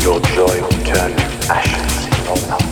In the midst of darkness, light persists.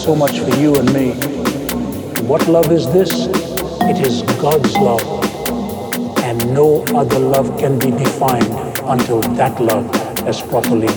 So much for you and me. What love is this? It is God's love. And no other love can be defined until that love has properly